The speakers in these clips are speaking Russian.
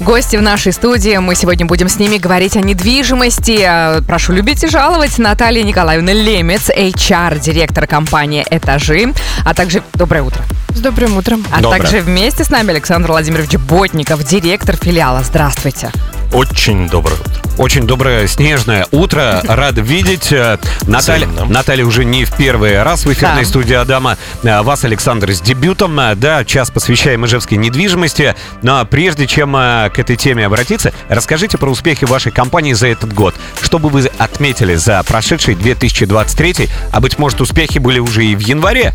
Гости в нашей студии. Мы сегодня будем с ними говорить о недвижимости. Э, Прошу любить и жаловать Наталья Николаевна Лемец, HR, директор компании «Этажи», а также доброе утро. С добрым утром. А Доброе. также вместе с нами Александр Владимирович Ботников, директор филиала. Здравствуйте. Очень доброе утро. Очень доброе снежное утро. Рад видеть. Э, Наталья. Наталья уже не в первый раз в эфирной Да. студии Адама. Э, Вас, Александр, с дебютом. Э, Да, час посвящаем ижевской недвижимости. Но прежде чем к этой теме обратиться, расскажите про успехи вашей компании за этот год. Что бы вы отметили за прошедший 2023? А быть может, успехи были уже и в январе?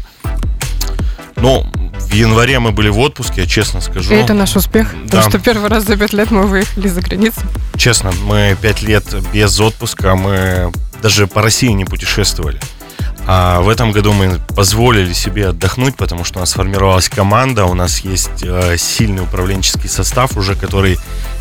Ну, в январе мы были в отпуске, я честно скажу. И это наш успех. да. Потому что первый раз за пять лет мы выехали за границу. Честно, мы пять лет без отпуска, мы даже по России не путешествовали. А в этом году мы позволили себе отдохнуть, потому что у нас сформировалась команда, у нас есть э, сильный управленческий состав уже, который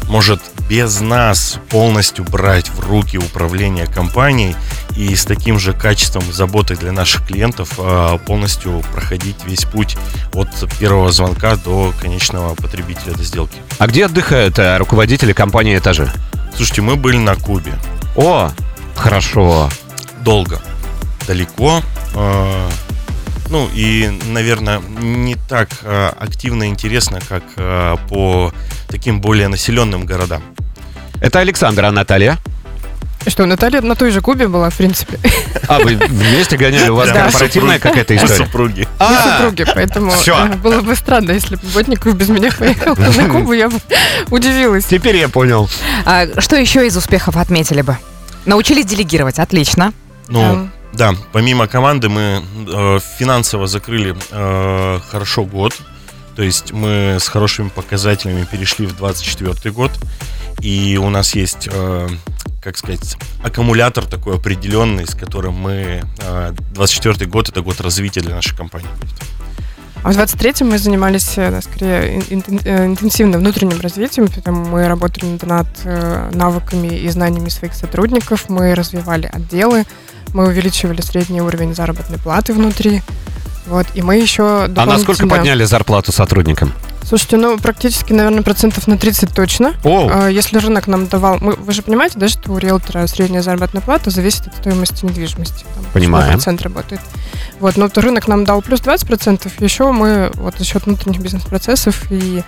может без нас полностью брать в руки управление компанией и с таким же качеством и заботой для наших клиентов э, полностью проходить весь путь от первого звонка до конечного потребителя до сделки. А где отдыхают э, руководители компании «Этажи»? Слушайте, мы были на Кубе. О, хорошо. долго, далеко. Ну и, наверное, не так э, активно и интересно, как э, по таким более населенным городам. Это Александр, а Наталья? Что, Наталья на той же Кубе была, в принципе. А, вы вместе гоняли? У вас Да, корпоративная какая-то Мы история? супруги. Мы супруги, поэтому Всё. э, было бы странно, если бы Ботников без меня поехал на Кубу, я бы удивилась. Теперь я понял. А что еще из успехов отметили бы? Научились делегировать. Отлично. Ну, да, помимо команды мы э, финансово закрыли э, хорошо год. То есть мы с хорошими показателями перешли в 24 год. И у нас есть, э, как сказать, аккумулятор такой определенный, с которым мы... Э, 24 год это год развития для нашей компании. А в 23-м мы занимались, э, скорее, ин- ин- э, интенсивным внутренним развитием, потому мы работали над, над, э, навыками и знаниями своих сотрудников, мы развивали отделы, мы увеличивали средний уровень заработной платы внутри. Вот, и мы еще А насколько подняли зарплату сотрудникам? Слушайте, ну, практически, наверное, процентов на 30 точно. О, А, Если рынок нам давал... мы- вы же понимаете, да, что у риэлтора средняя заработная плата зависит от стоимости недвижимости. Там Понимаем. процент работает. Вот, но вот рынок нам дал плюс 20%, еще мы вот за счет внутренних бизнес-процессов и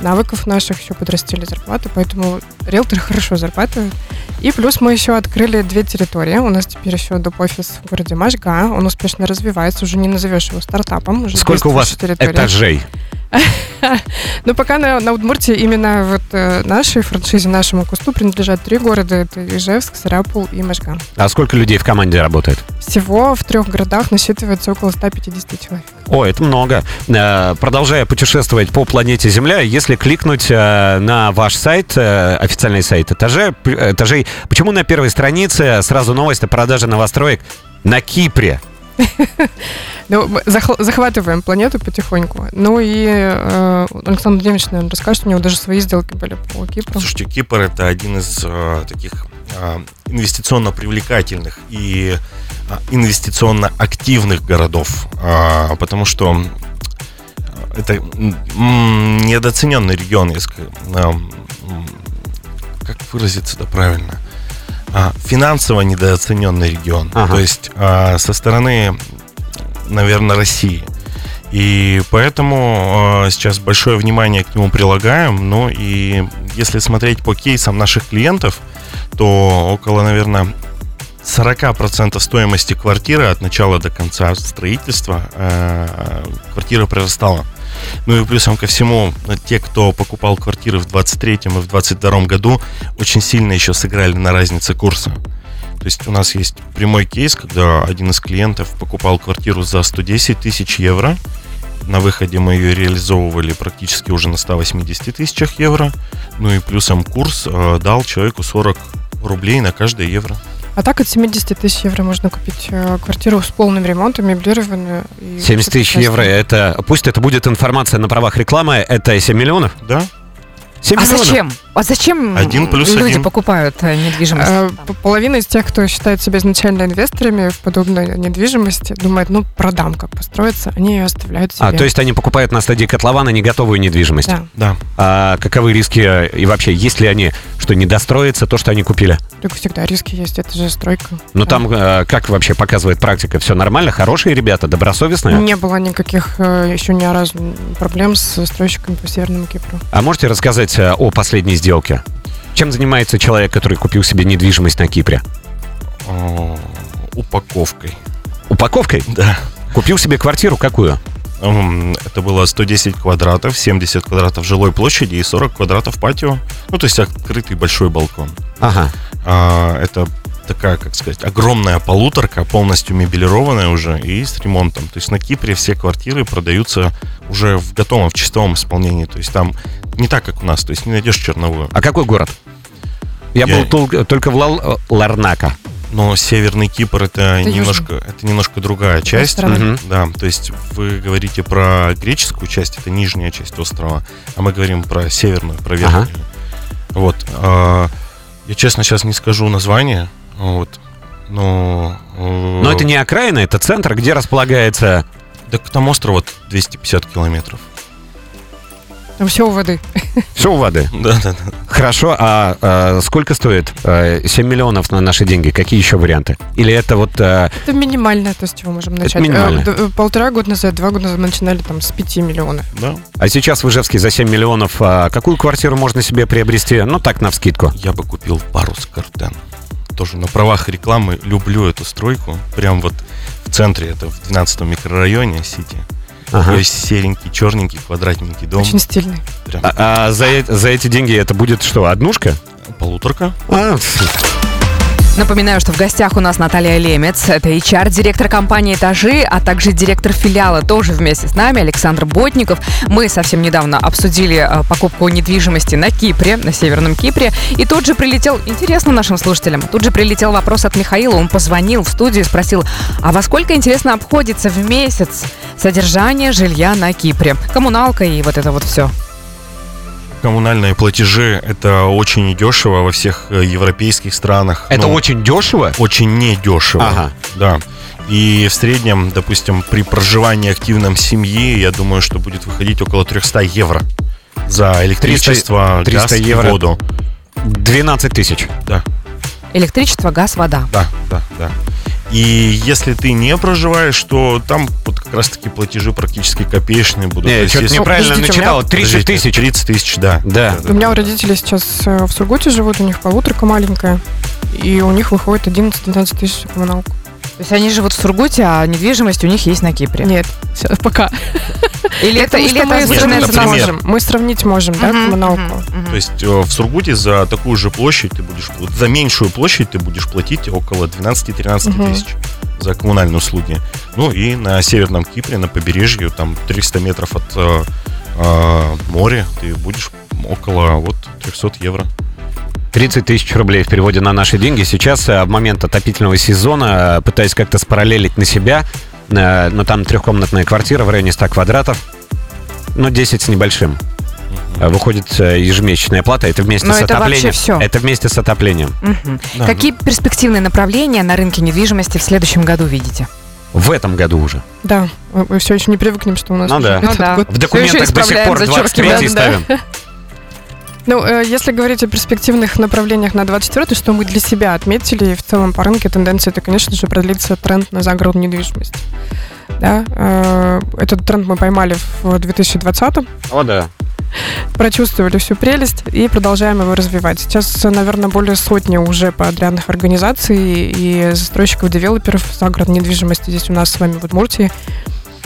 навыков наших еще подрастили зарплату, поэтому риэлторы хорошо зарабатывают. И плюс мы еще открыли две территории. У нас теперь еще доп-офис в городе Машга. Он успешно развивается, уже не назовешь его стартапом. Уже сколько у вас этажей? Ну, пока на, на Удмуртии именно вот э, нашей франшизе, нашему кусту принадлежат три города. Это Ижевск, Сарапул и Можган. А сколько людей в команде работает? Всего в трех городах насчитывается около 150 человек. О, это много. Э, Продолжая путешествовать по планете Земля, если кликнуть э, на ваш сайт, э, официальный сайт этажей, этажей, почему на первой странице сразу новость о продаже новостроек на Кипре? Ну, захватываем планету потихоньку. Ну и э, Александр Владимирович, наверное, расскажет, у него даже свои сделки были по Кипру. Слушайте, Кипр это один из э, таких э, инвестиционно привлекательных и инвестиционно активных городов, А, потому что это недооцененный регион, как выразиться это правильно, финансово недооцененный регион, Ага. то есть а, со стороны, наверное, России. И поэтому э, сейчас большое внимание к нему прилагаем. Ну и если смотреть по кейсам наших клиентов, то около, наверное, 40% стоимости квартиры от начала до конца строительства э, квартира прирастала. Ну и плюсом ко всему, те, кто покупал квартиры в 23 и в 22 году, очень сильно еще сыграли на разнице курса. То есть у нас есть прямой кейс, когда один из клиентов покупал квартиру за 110 тысяч евро. На выходе мы ее реализовывали практически уже на 180 тысячах евро. Ну и плюсом курс э, дал человеку 40 рублей на каждое евро. А так от 70 тысяч евро можно купить э, квартиру с полным ремонтом, меблированную. и 70 тысяч евро, это пусть это будет информация на правах рекламы, это 7 миллионов? Да? 7 А миллионов. зачем? А зачем Один плюс люди один. покупают э, недвижимость? Э, Половина из тех, кто считает себя изначально инвесторами в подобной недвижимости, думает, ну, продам, как построиться, они ее оставляют себе. А, то есть они покупают на стадии котлована не готовую недвижимость. Да, Да. А каковы риски э, и вообще, есть ли они, что не достроится то, что они купили? только всегда риски есть, это же стройка. Ну Да. там, как вообще показывает практика, все нормально, хорошие ребята, добросовестные? Не было никаких еще ни разу проблем с застройщиками по Северному Кипру. А можете рассказать о последней сделке? Чем занимается человек, который купил себе недвижимость на Кипре? Упаковкой. Упаковкой? Да. Купил себе квартиру какую? Это было 110 квадратов, 70 квадратов жилой площади и 40 квадратов патио. Ну, то есть открытый большой балкон. Ага. А, это такая, как сказать, огромная полуторка, полностью мебелированная уже и с ремонтом. То есть на Кипре все квартиры продаются уже в готовом, в чистовом исполнении. То есть там не так, как у нас. То есть не найдешь черновую. А какой город? Я, Я- был тол- только в Лал- Ларнака. Но Северный Кипр это, Это немножко, это немножко другая часть. Мгм. Да, то есть вы говорите про греческую часть, это нижняя часть острова, а мы говорим про северную, про верхнюю. Вот. а, я честно сейчас не скажу название, вот. Но. э, Но это не окраина, это центр, где располагается... Так там остров вот 250 километров. Там все у воды. Все у воды. Да, да, да. Хорошо, а, а сколько стоит? Э, 7 миллионов на наши деньги. Какие еще варианты? Или это вот... э, Это минимальное, то, с чего можем Это начать. Э, минимальное. д- э, Полтора года назад, два года назад мы начинали там с 5 миллионов. да. А сейчас в Ижевске за 7 миллионов а какую квартиру можно себе приобрести? Ну, так, навскидку. Я бы купил парус картен. Тоже на правах рекламы люблю эту стройку. Прям вот в центре, это в 12 микрорайоне Сити. Ага. То есть серенький, черненький, квадратненький дом. Очень стильный. Прям А, а за, э- за эти деньги это будет что, однушка? полуторка. А, Напоминаю, что в гостях у нас Наталья Лемец. Это HR-директор компании «Этажи», а также директор филиала тоже вместе с нами, Александр Ботников. Мы совсем недавно обсудили э, покупку недвижимости на Кипре, на Северном Кипре. И тут же прилетел, интересно нашим слушателям, тут же прилетел вопрос от Михаила. Он позвонил в студию и спросил, а во сколько, интересно, обходится в месяц содержание жилья на Кипре? Коммуналка и вот это вот все. Коммунальные платежи это очень недешево во всех э, европейских странах. это Ну, очень дешево? очень недешево. Ага. Да. И в среднем, допустим, при проживании активном семьи, я думаю, что будет выходить около 300 евро за электричество, 300 газ евро. и воду. 12 тысяч. Да, Электричество, газ, вода. да, да, да. И если ты не проживаешь, то там вот как раз-таки платежи практически копеечные будут. То Не, есть что-то если- неправильно подождите, у меня- начитал. 30 Подождите, тысяч. 30 тысяч, да. Да. У меня у родителей сейчас э, в Сургуте живут, у них полуторка маленькая. И у них выходит 11-12 тысяч коммуналку. То есть они живут в Сургуте, а недвижимость у них есть на Кипре. Нет, всё, пока. Или это, или мы это пример. можем. Мы сравнить можем, да, коммуналку. То есть э, в Сургуте за такую же площадь ты будешь за меньшую площадь ты будешь платить около 12-13 Мгм. тысяч за коммунальные услуги. Ну и на Северном Кипре, на побережье, там 300 метров от э, э, моря, ты будешь около вот 300 евро. 30 тысяч рублей в переводе на наши деньги. Сейчас, в момент отопительного сезона, пытаюсь как-то спараллелить на себя, но там трехкомнатная квартира в районе 100 квадратов, но 10 с небольшим. Э, Выходит э, ежемесячная плата, это вместе Но с это вообще отоплением. всё. Это вместе с отоплением. Мгм. Да, Какие перспективные направления на рынке недвижимости в следующем году видите? В этом году уже. Да, мы, все еще не привыкнем, что у нас Ну уже да. этот Ну да. год. В документах до сих пор 23 зачеркиваем, ставим. Ну, э, если говорить о перспективных направлениях на 24 что мы для себя отметили, и в целом по рынке тенденция, это, конечно же, продлится тренд на загородную недвижимость. Да, э, этот тренд мы поймали в 2020 О, да. прочувствовали всю прелесть и продолжаем его развивать. Сейчас, наверное, более сотни уже подрядных организаций и застройщиков-девелоперов загородной недвижимости здесь у нас с вами в Удмуртии.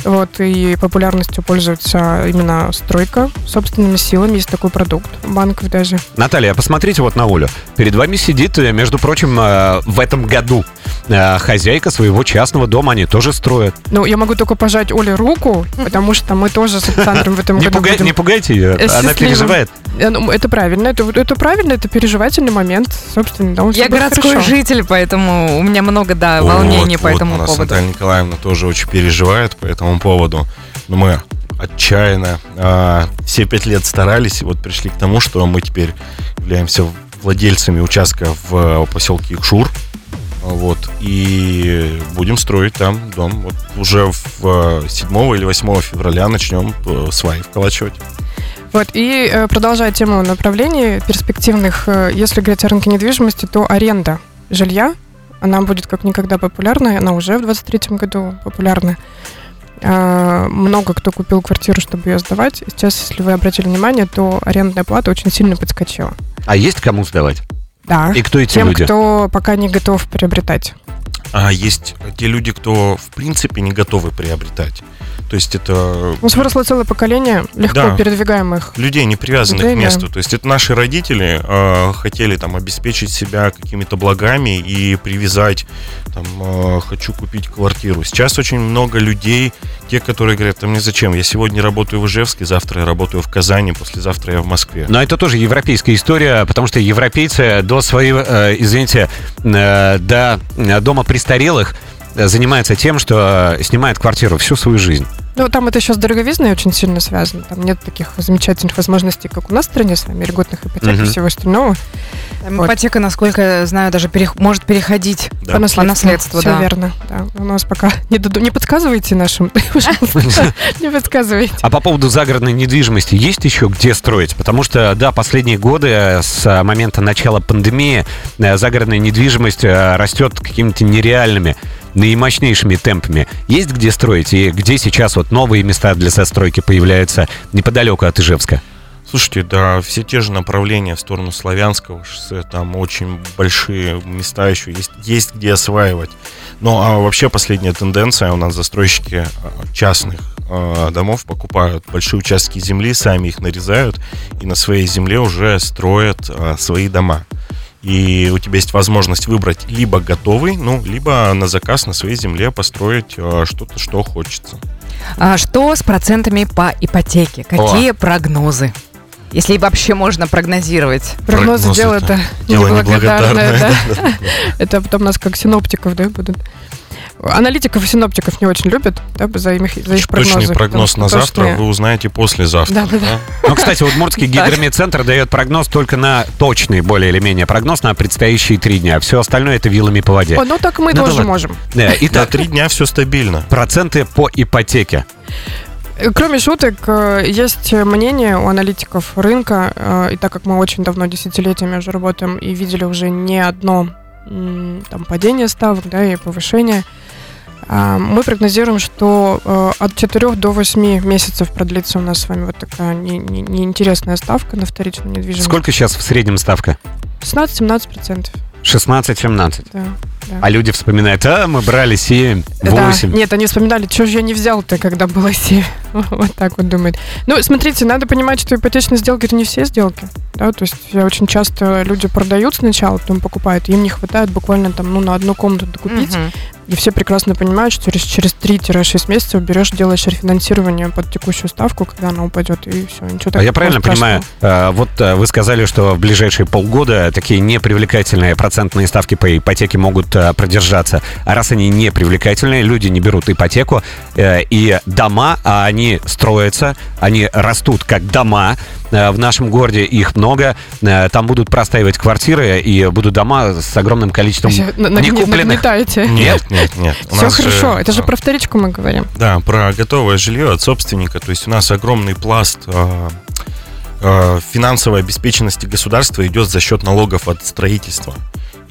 Вот, и популярностью пользуется именно стройка собственными силами. Есть такой продукт банков даже. Наталья, а посмотрите вот на Олю. Перед вами сидит, э, между прочим, э, в этом году э, хозяйка своего частного дома. Они тоже строят. Ну, я могу только пожать Оле руку, потому что мы тоже с Александром в этом году не пугайте ее, она переживает. Ну, Это правильно, это, это правильно, это переживательный момент, собственно, Я городской хорошо. житель, поэтому у меня много, да, Вот, волнений по вот этому у нас поводу. Наталья Николаевна тоже очень переживает по этому поводу. Но мы отчаянно. А, все пять лет старались, и вот пришли к тому, что мы теперь являемся владельцами участка в поселке Икшур. Вот, и будем строить там дом. Вот уже в 7 или 8 февраля начнем э, сваи вколачивать. Вот, и э, продолжая тему направлений перспективных, э, если говорить о рынке недвижимости, то аренда жилья, она будет как никогда популярна, она уже в 2023 году популярна. А, много кто купил квартиру, чтобы ее сдавать. Сейчас, если вы обратили внимание, то арендная плата очень сильно подскочила. А есть кому сдавать? Да. И кто эти Тем, люди? кто пока не готов приобретать. А есть те люди, кто в принципе не готовы приобретать. То есть это У нас выросло целое поколение легко Да. передвигаемых. людей, не привязанных Людей, к да. месту. То есть это наши родители э, хотели там обеспечить себя какими-то благами и привязать, там, э, хочу купить квартиру. Сейчас очень много людей, те, которые говорят, а мне зачем, я сегодня работаю в Ижевске, завтра я работаю в Казани, послезавтра я в Москве. Но это тоже европейская история, потому что европейцы до своего, э, извините, э, до э, дома престарелых э, занимаются тем, что э, снимает квартиру всю свою жизнь. Ну, там это еще с дороговизной очень сильно связано. Там нет таких замечательных возможностей, как у нас в стране с вами, льготных ипотек Мгм. и всего остального. Там Вот. Ипотека, насколько я знаю, даже перех- может переходить. Да. По наследству. наследству, Все да. верно. Да. У нас пока не, доду- не подсказывайте нашим, не подсказывайте. А по поводу загородной недвижимости есть еще где строить? Потому что, да, последние годы с момента начала пандемии э, загородная недвижимость э, растет какими-то нереальными, наимощнейшими темпами. Есть где строить? И где сейчас вот новые места для застройки появляются неподалеку от Ижевска? Слушайте, да, все те же направления в сторону Славянского шоссе, там очень большие места еще есть, есть где осваивать. Ну, а вообще последняя тенденция, у нас застройщики э, частных э, домов покупают большие участки земли, сами их нарезают и на своей земле уже строят э, свои дома. И у тебя есть возможность выбрать либо готовый, ну, либо на заказ на своей земле построить э, что-то, что хочется. А что с процентами по ипотеке? Какие прогнозы? Если вообще можно прогнозировать. Прогнозы Прогноз дело это это Дело неблагодарное, неблагодарное. да. Это потом нас как синоптиков, да, будут. Аналитиков и синоптиков не очень любят, да, за их, за их прогнозы. Точный прогноз на завтра точные. вы узнаете послезавтра. Да, да, да. Ну, кстати, Так. гидромедцентр дает прогноз только на точный, более или менее, прогноз на предстоящие три дня. Все остальное это вилами по воде. О, ну так мы Ну да тоже можем. Э, На Итак, три дня все стабильно. проценты по ипотеке. Э, Кроме шуток, э, есть мнение у аналитиков рынка, и так как мы очень давно, десятилетиями уже работаем и видели уже не одно там, падение ставок да, и повышение, мы прогнозируем, что э, от 4 до 8 месяцев продлится у нас с вами вот такая не- не- неинтересная ставка на вторичную недвижимость. Сколько сейчас в среднем ставка? 16-17%. 16-17. Да, да. А люди вспоминают, а, мы брали 7, Да. 8. Нет, они вспоминали, что же я не взял-то, когда было 7. Вот так вот думает. Ну, смотрите, надо понимать, что ипотечные сделки это не все сделки. Да, то есть очень часто люди продают сначала, потом покупают, им не хватает буквально там, ну, на одну комнату докупить. Мгм. И все прекрасно понимают, что через, через 3-6 месяцев берешь, делаешь рефинансирование под текущую ставку, когда она упадет, и все. Ничего А я такого правильно страшного. понимаю, э, вот э, вы сказали, что в ближайшие полгода такие непривлекательные процентные ставки по ипотеке могут э, продержаться. А раз они непривлекательные, люди не берут ипотеку, и дома, а они строятся, они растут как дома. Э, В нашем городе их много. Э, Там будут простаивать квартиры, и будут дома с огромным количеством на- на- некупленных. нагнетаете. Нет, нет, нет. У Все хорошо, это же про вторичку мы говорим. Да, про готовое жилье от собственника. То есть у нас огромный пласт а, а, финансовой обеспеченности государства идет за счет налогов от строительства.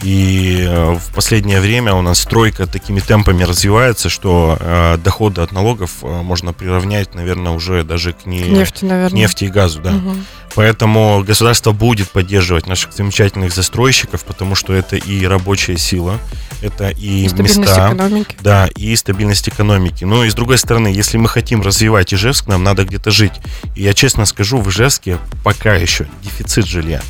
И э, в последнее время у нас стройка такими темпами развивается, что э, доходы от налогов э, можно приравнять, наверное, уже даже к, не, Нефти, наверное. к нефти и газу. Да. Мгм. Поэтому государство будет поддерживать наших замечательных застройщиков, потому что это и рабочая сила, это и, И места. экономики. Да, и стабильность экономики. Ну и с другой стороны, если мы хотим развивать Ижевск, нам надо где-то жить. И я честно скажу, в Ижевске пока еще дефицит жилья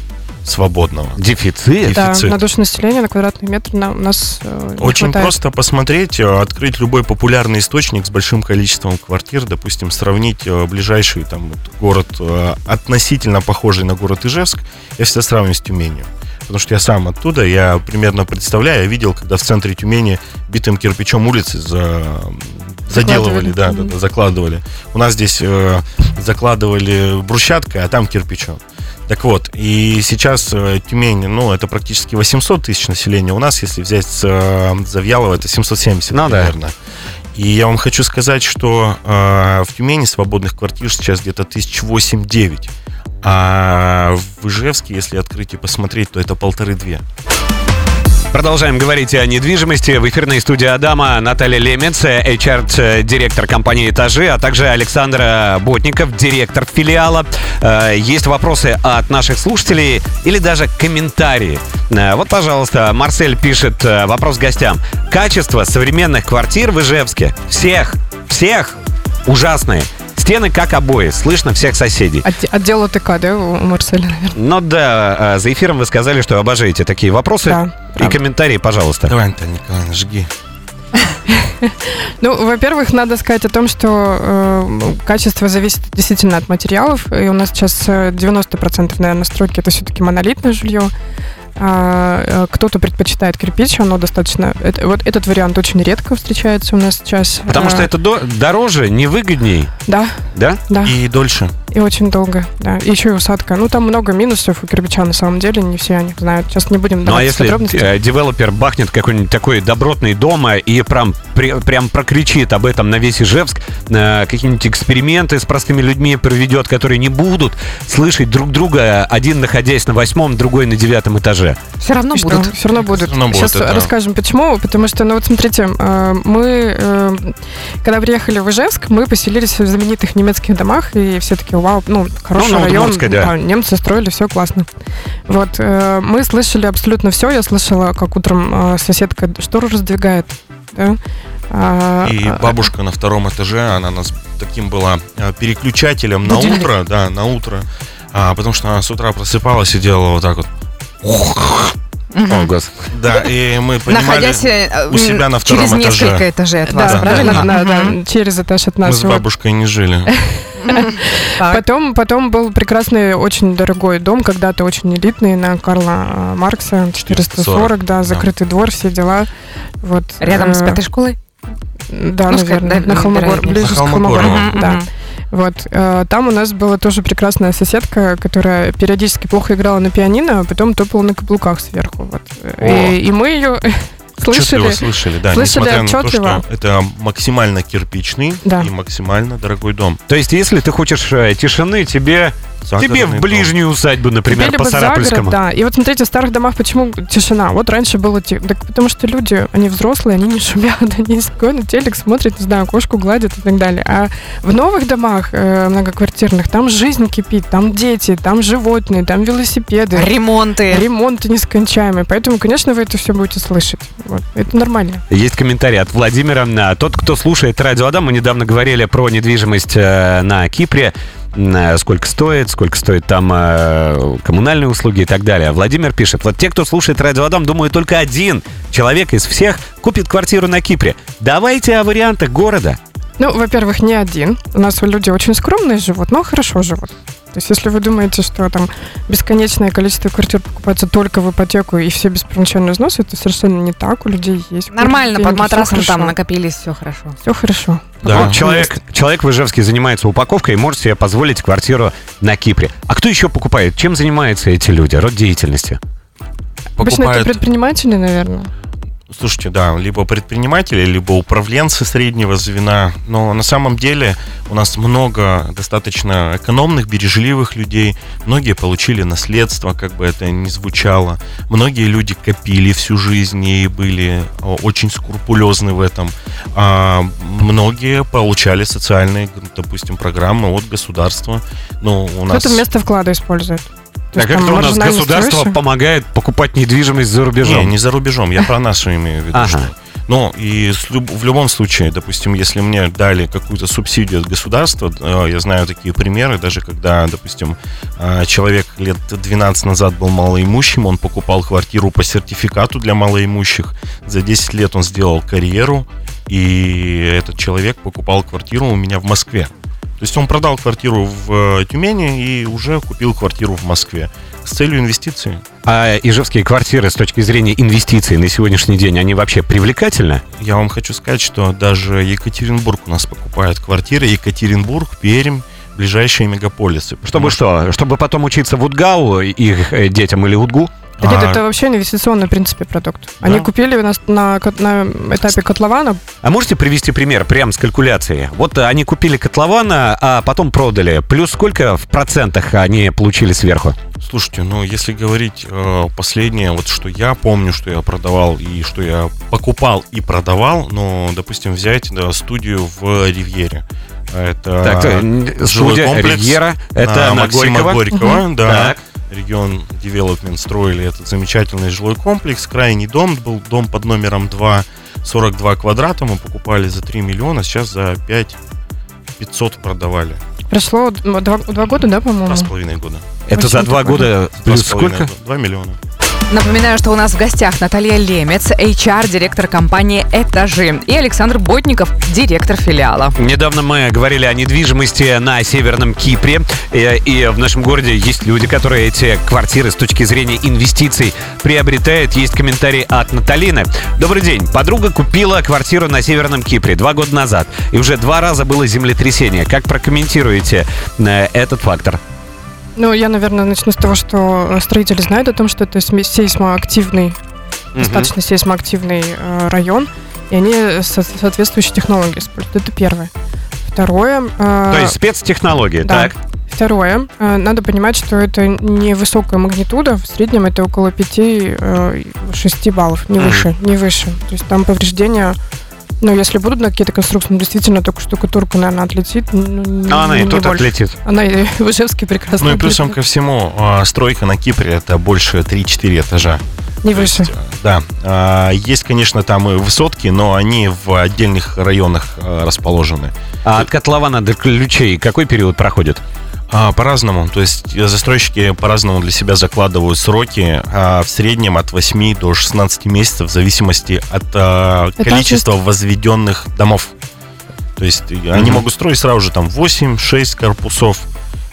свободного. Дефицит? Да, дефицит. на душу населения, на квадратный метр на, у нас э, Очень хватает. просто посмотреть, э, открыть любой популярный источник с большим количеством квартир, допустим, сравнить э, ближайший там вот город э, относительно похожий на город Ижевск, я всегда сравниваю с Тюменью. Потому что я сам оттуда, я примерно представляю, я видел, когда в центре Тюмени битым кирпичом улицы за, заделывали, да, да, да, закладывали. У нас здесь э, закладывали брусчаткой, а там кирпичом. Так вот, и сейчас э, Тюмень, ну, это практически 800 тысяч населения. У нас, если взять э, Завьялово, это 770 Ну да. примерно. И я вам хочу сказать, что э, в Тюмени свободных квартир сейчас где-то тысяч восемь-девять. А в Ижевске, если открыть и посмотреть, то это полторы-две. Продолжаем говорить о недвижимости. В эфирной студии Адама Наталья Лемец, HR-директор компании «Этажи», а также Александр Ботников, директор филиала. Э, Есть вопросы от наших слушателей или даже комментарии. Э, Вот, пожалуйста, Марсель пишет э, вопрос гостям. Качество современных квартир в Ижевске всех, всех ужасные. Стены как обои, слышно всех соседей. Отде- Отдел ОТК, да, у Марселя, наверное? Ну да, за эфиром вы сказали, что обожаете такие вопросы. Да, И правда. комментарии, пожалуйста. Давай, Антон Николаевна, жги. Ну, во-первых, надо сказать о том, что э, качество зависит действительно от материалов. И у нас сейчас э, 90% наверное, стройки это все-таки монолитное жилье. А, э, кто-то предпочитает кирпич, оно достаточно... это- вот этот вариант очень редко встречается у нас сейчас. Потому А, что это до- дороже, невыгодней, Да, да? да. И дольше. И очень долго, да. И еще и усадка. Ну, там много минусов у кирпича, на самом деле, не все о них знают. Сейчас не будем Ну а если э, девелопер бахнет какой-нибудь такой добротный дом э, и прям, при- прям прокричит об этом на весь Ижевск, э, какие-нибудь эксперименты с простыми людьми проведет, которые не будут слышать друг друга, один находясь на восьмом, другой на девятом этаже. Все равно что? будут. Все равно будут. Всё равно будут, Сейчас это- расскажем, почему. Потому что, ну вот смотрите, э, мы, э, когда приехали в Ижевск, мы поселились в знаменитых немецких домах, и все таки вау, ну, хороший Ну, на район. Да. немцы строили, все классно. Вот, э, мы слышали абсолютно все. Я слышала, как утром э, соседка штору раздвигает, да. А, И а, бабушка на втором этаже, она нас таким была э, переключателем на Будильник. утро, да, на утро. А, потому что она с утра просыпалась и делала вот так вот. Мгм. господи. Да, и мы понимали... Находясь э, у себя на втором через этаже. несколько этажей от вас, да, правильно? да, да, Мгм. через этаж от Мы нас. с Вот. бабушкой не жили. Потом, потом был прекрасный, очень дорогой дом, когда-то очень элитный, на Карла Маркса, 440, да, да. закрытый двор, все дела. Вот, Рядом с э, пятой школой? Да, Ну, наверное, скажем, на да, Холмогор, ближе к Холмогору. Да. Вот, э, там у нас была тоже прекрасная соседка, которая периодически плохо играла на пианино, а потом топала на каблуках сверху. Вот. И, и мы ее Отчетливо слышали. слышали, да, слышали несмотря на то, отчетливо. что это максимально кирпичный Да. и максимально дорогой дом. То есть, если ты хочешь э, тишины, тебе, тебе Загородный в дом. ближнюю усадьбу, например, Тебе по Сарапульскому. город, да. И вот смотрите, в старых домах почему тишина? Вот раньше было тихо. Так потому что люди, они взрослые, они не шумят, они спокойно телек смотрят, не знаю, кошку гладят и так далее. А в новых домах э, многоквартирных там жизнь кипит, там дети, там животные, там велосипеды. Ремонты. Ремонт нескончаемый. Поэтому, конечно, вы это все будете слышать. Вот. Это нормально. Есть комментарий от Владимира. А, Тот, кто слушает радио Адам, мы недавно говорили про недвижимость э, на Кипре. Э, Сколько стоит, сколько стоит там э, коммунальные услуги и так далее. Владимир пишет, вот те, кто слушает радио Адам, думаю, только один человек из всех купит квартиру на Кипре. Давайте о вариантах города. Ну, во-первых, не один. У нас люди очень скромные живут, но хорошо живут. То есть, если вы думаете, что там бесконечное количество квартир покупается только в ипотеку и все без первоначального взноса, это совершенно не так. У людей есть. Нормально, под матрасом там накопились, все хорошо. Все хорошо. Да. Вот человек, человек в Ижевске занимается упаковкой и может себе позволить квартиру на Кипре. А кто еще покупает? Чем занимаются эти люди? Род деятельности? Обычно это Покупают, предприниматели, наверное. Слушайте, да, либо предприниматели, либо управленцы среднего звена. Но на самом деле у нас много достаточно экономных, бережливых людей. Многие получили наследство, как бы это ни звучало. Многие люди копили всю жизнь и были о, очень скрупулезны в этом. А многие получали социальные, допустим, программы от государства. Ну, у нас... Кто-то вместо вклада использует. То А как-то у нас государство выше. помогает покупать недвижимость за рубежом. Не, не за рубежом, я про нашу имею в виду. Ага. что- Ну, и люб- в любом случае, допустим, если мне дали какую-то субсидию от государства, э, я знаю такие примеры, даже когда, допустим, э, человек лет 12 назад был малоимущим, он покупал квартиру по сертификату для малоимущих, за 10 лет он сделал карьеру, и этот человек покупал квартиру у меня в Москве. То есть он продал квартиру в э, Тюмени и уже купил квартиру в Москве с целью инвестиций. А ижевские квартиры с точки зрения инвестиций на сегодняшний день, они вообще привлекательны? Я вам хочу сказать, что даже Екатеринбург у нас покупает квартиры. Екатеринбург, Пермь, ближайшие мегаполисы. Чтобы что? Чтобы потом учиться в УДГАУ их э, детям или УДГУ? Да нет, А. это вообще инвестиционный, в принципе, продукт. Они Да. купили на, на, на этапе котлована. А можете привести пример прямо с калькуляции? Вот э, они купили котлована, а потом продали. Плюс сколько в процентах они получили сверху? Слушайте, ну если говорить э, последнее, вот что я помню, что я продавал и что я покупал и продавал, ну, допустим, взять да, студию в Ривьере. Это так, э, жилой студия комплекс Ривьера, это на Максима Горького. Горького, да. Так. Регион Development строили этот замечательный жилой комплекс. Крайний дом был дом под номером 2, 42 квадрата. Мы покупали за 3 миллиона, сейчас за 5 500 продавали. Прошло два, два года, да, по-моему? Два с половиной года. Это за Очень два такой. года Два плюс сколько? 2 миллиона. Напоминаю, что у нас в гостях Наталья Лемец, HR, директор компании «Этажи», и Александр Ботников, директор филиала. Недавно мы говорили о недвижимости на Северном Кипре. Э, И в нашем городе есть люди, которые эти квартиры с точки зрения инвестиций приобретают. Есть комментарий от Наталины. Добрый день. Подруга купила квартиру на Северном Кипре два года назад. И уже два раза было землетрясение. Как прокомментируете э, этот фактор? Ну, я, наверное, начну с того, что э, строители знают о том, что это сейсмоактивный, достаточно сейсмоактивный э, район, и они со- соответствующие технологии используют. Это первое. Второе... э, То есть спецтехнологии, да. так? Второе, э, надо понимать, что это не высокая магнитуда, в среднем это около 5-6 баллов, не выше, не выше. То есть там повреждения, ну, если будут на какие-то конструкции, ну, действительно, только штукатурка, наверное, отлетит. ну, не- А она и тут больше. отлетит. Она и в Ижевске прекрасно Ну и плюсом отлетит. ко всему, а, стройка на Кипре это больше 3-4 этажа. Не То есть, выше. э, да. А, Есть, конечно, там и высотки, но они в отдельных районах э, расположены. А от котлована до ключей какой период проходит? А, По-разному. То есть э, застройщики по-разному для себя закладывают сроки. а, В среднем от 8 до 16 месяцев в зависимости от а, количества возведенных домов. То есть э, они могут строить сразу же там 8-6 корпусов.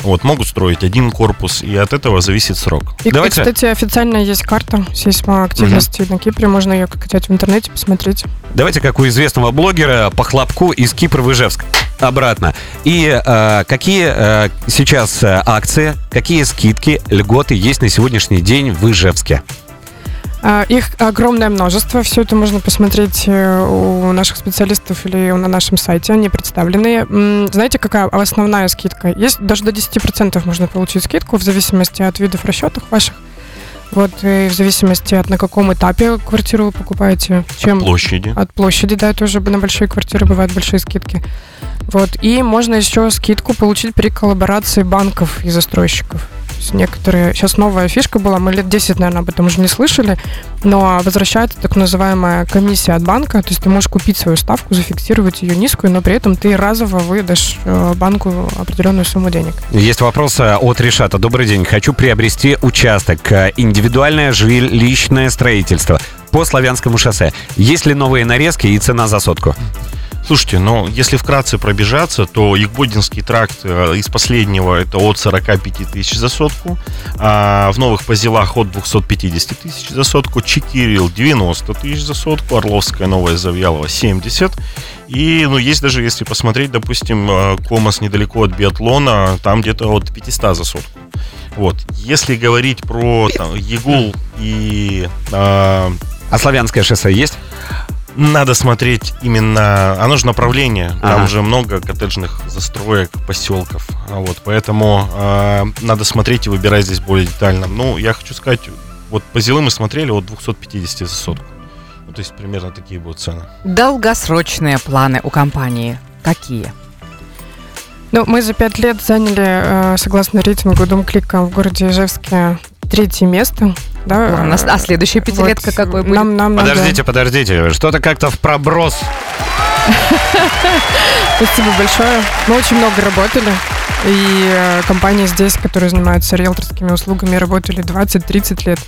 Вот, могут строить один корпус, и от этого зависит срок. И, и, Давайте- кстати, официально есть карта сейсмоактивности на Кипре, можно ее качать в интернете, посмотреть. Давайте, как у известного блогера, по хлопку из Кипра в Ижевск. Обратно. И э, какие э, сейчас э, акции, какие скидки, льготы есть на сегодняшний день в Ижевске? А, Их огромное множество. Все это можно посмотреть э, у наших специалистов или на нашем сайте. Они представлены. Знаете, какая основная скидка? Есть даже до 10% можно получить скидку в зависимости от видов расчетов ваших. Вот, и в зависимости от на каком этапе квартиру вы покупаете, чем Площади. от площади, да, тоже на большие квартиры бывают большие скидки. Вот, и можно еще скидку получить при коллаборации банков и застройщиков. То есть некоторые... Сейчас новая фишка была, мы лет 10, наверное, об этом уже не слышали, но возвращается так называемая комиссия от банка, то есть ты можешь купить свою ставку, зафиксировать ее низкую, но при этом ты разово выдашь э, банку определенную сумму денег. Есть вопрос э, от Решата. Добрый день. Хочу приобрести участок. э, Индивидуальное жилищное строительство по Славянскому шоссе. Есть ли новые нарезки и цена за сотку? Слушайте, ну, если вкратце пробежаться, то Ягбодинский тракт э, из последнего это от 45 тысяч за сотку, а в новых позелах от 250 тысяч за сотку, Чекирил 90 тысяч за сотку, Орловская, Новая Завьялова 70. И, ну, есть даже, если посмотреть, допустим, э, Комас недалеко от биатлона, там где-то от 500 за сотку. Вот. Если говорить про там, Ягул и а, А Славянское шоссе есть? надо смотреть именно, оно же направление, там Ага. же много коттеджных застроек, поселков, А вот, поэтому э, надо смотреть и выбирать здесь более детально. Ну, я хочу сказать, вот по Зилы мы смотрели от 250 за сотку. Ну, то есть примерно такие будут цены. Долгосрочные планы у компании какие? Ну, мы за пять лет заняли, э, согласно рейтингу Дом Клика в городе Ижевске, третье место. Да, нас- а следующая пятилетка Вот, какой будет? Нам, нам надо- Подождите, подождите. Что-то как-то в проброс. Спасибо большое. Мы очень много работали. И э, компании здесь, которые занимаются риэлторскими услугами, работали 20-30 лет.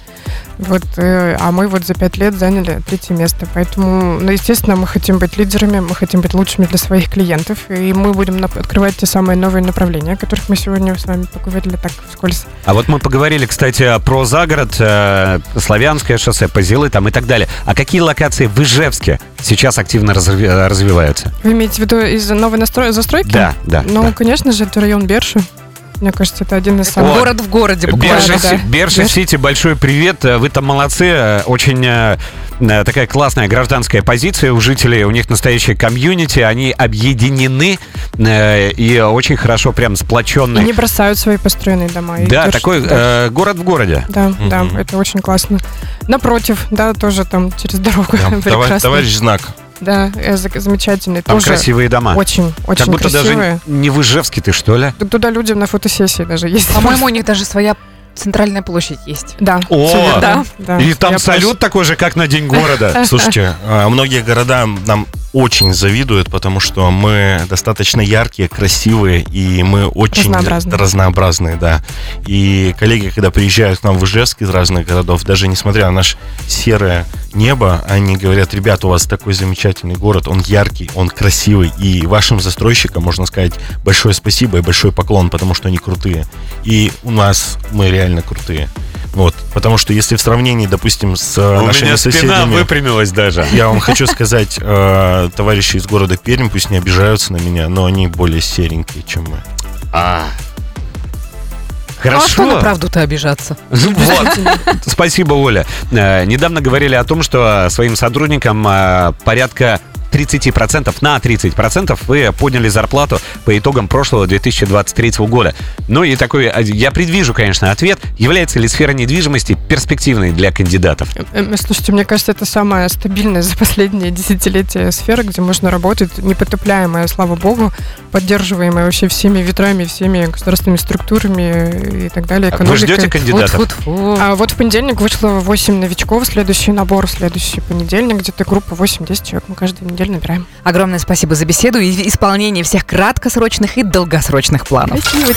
Вот, э, а мы вот за пять лет заняли третье место. Поэтому, ну, естественно, мы хотим быть лидерами, мы хотим быть лучшими для своих клиентов, и мы будем открывать те самые новые направления, о которых мы сегодня с вами поговорили так вскользь. А вот мы поговорили, кстати, про загород, э, Славянское шоссе, Позилы там и так далее. А какие локации в Ижевске сейчас активно разви- э, развиваются? Вы имеете в виду из новой настро- застройки? Да, да. Ну, да. конечно же, это район Берши. Мне кажется, это один из самых... город в городе буквально. Берши, да, Си- да. Берши Берш- Сити, большой привет. Э, Вы там молодцы. Э, Очень э, такая классная гражданская позиция у жителей. У них настоящее комьюнити. Они объединены и очень хорошо прям И сплоченные. не бросают свои построенные дома. Да, Берш- такой да. э, город в городе. Да, да, Мгм. это очень классно. Напротив, да, тоже там через дорогу. Да, товарищ знак. Да, э, за- замечательный. Там тоже красивые дома. очень, очень как будто красивые. даже не в Ижевске ты, что ли? Туда люди на фотосессии даже ездят. По-моему, у них даже своя центральная площадь есть. Да. О! Да. да. И там Я салют такой же, как на День города. Слушайте, а, многие города нам очень завидуют, потому что мы достаточно яркие, красивые, и мы очень Разнообразные. разнообразные, да. И коллеги, когда приезжают к нам в Ижевск из разных городов, даже несмотря на наше серое небо, они говорят, ребята, у вас такой замечательный город, он яркий, он красивый, и вашим застройщикам, можно сказать, большое спасибо и большой поклон, потому что они крутые. И у нас мы реально крутые. Вот, потому что если в сравнении, допустим, с э, У нашими меня спина соседями... выпрямилась даже. Я вам хочу сказать, э, товарищи из города Пермь, пусть не обижаются на меня, но они более серенькие, чем мы. А. Ну, а что на Хорошо. правду-то обижаться? Вот. Спасибо, Оля. Э, Недавно говорили о том, что своим сотрудникам э, порядка 30%, на 30% вы подняли зарплату по итогам прошлого 2023 года. Ну и такой, э, я предвижу, конечно, ответ. Является ли сфера недвижимости перспективной для кандидатов? Э, э, Слушайте, мне кажется, это самая стабильная за последние десятилетия сфера, где можно работать, непотопляемая, слава богу, поддерживаемая вообще всеми ветрами, всеми государственными структурами и так далее. Вы экономикой. ждете кандидатов? Фу-фу-фу. А вот в понедельник вышло 8 новичков, следующий набор, следующий понедельник, где-то группа 8-10 человек мы каждую неделю набираем. Огромное спасибо за беседу и исполнение всех краткосрочных и долгосрочных планов. Спасибо.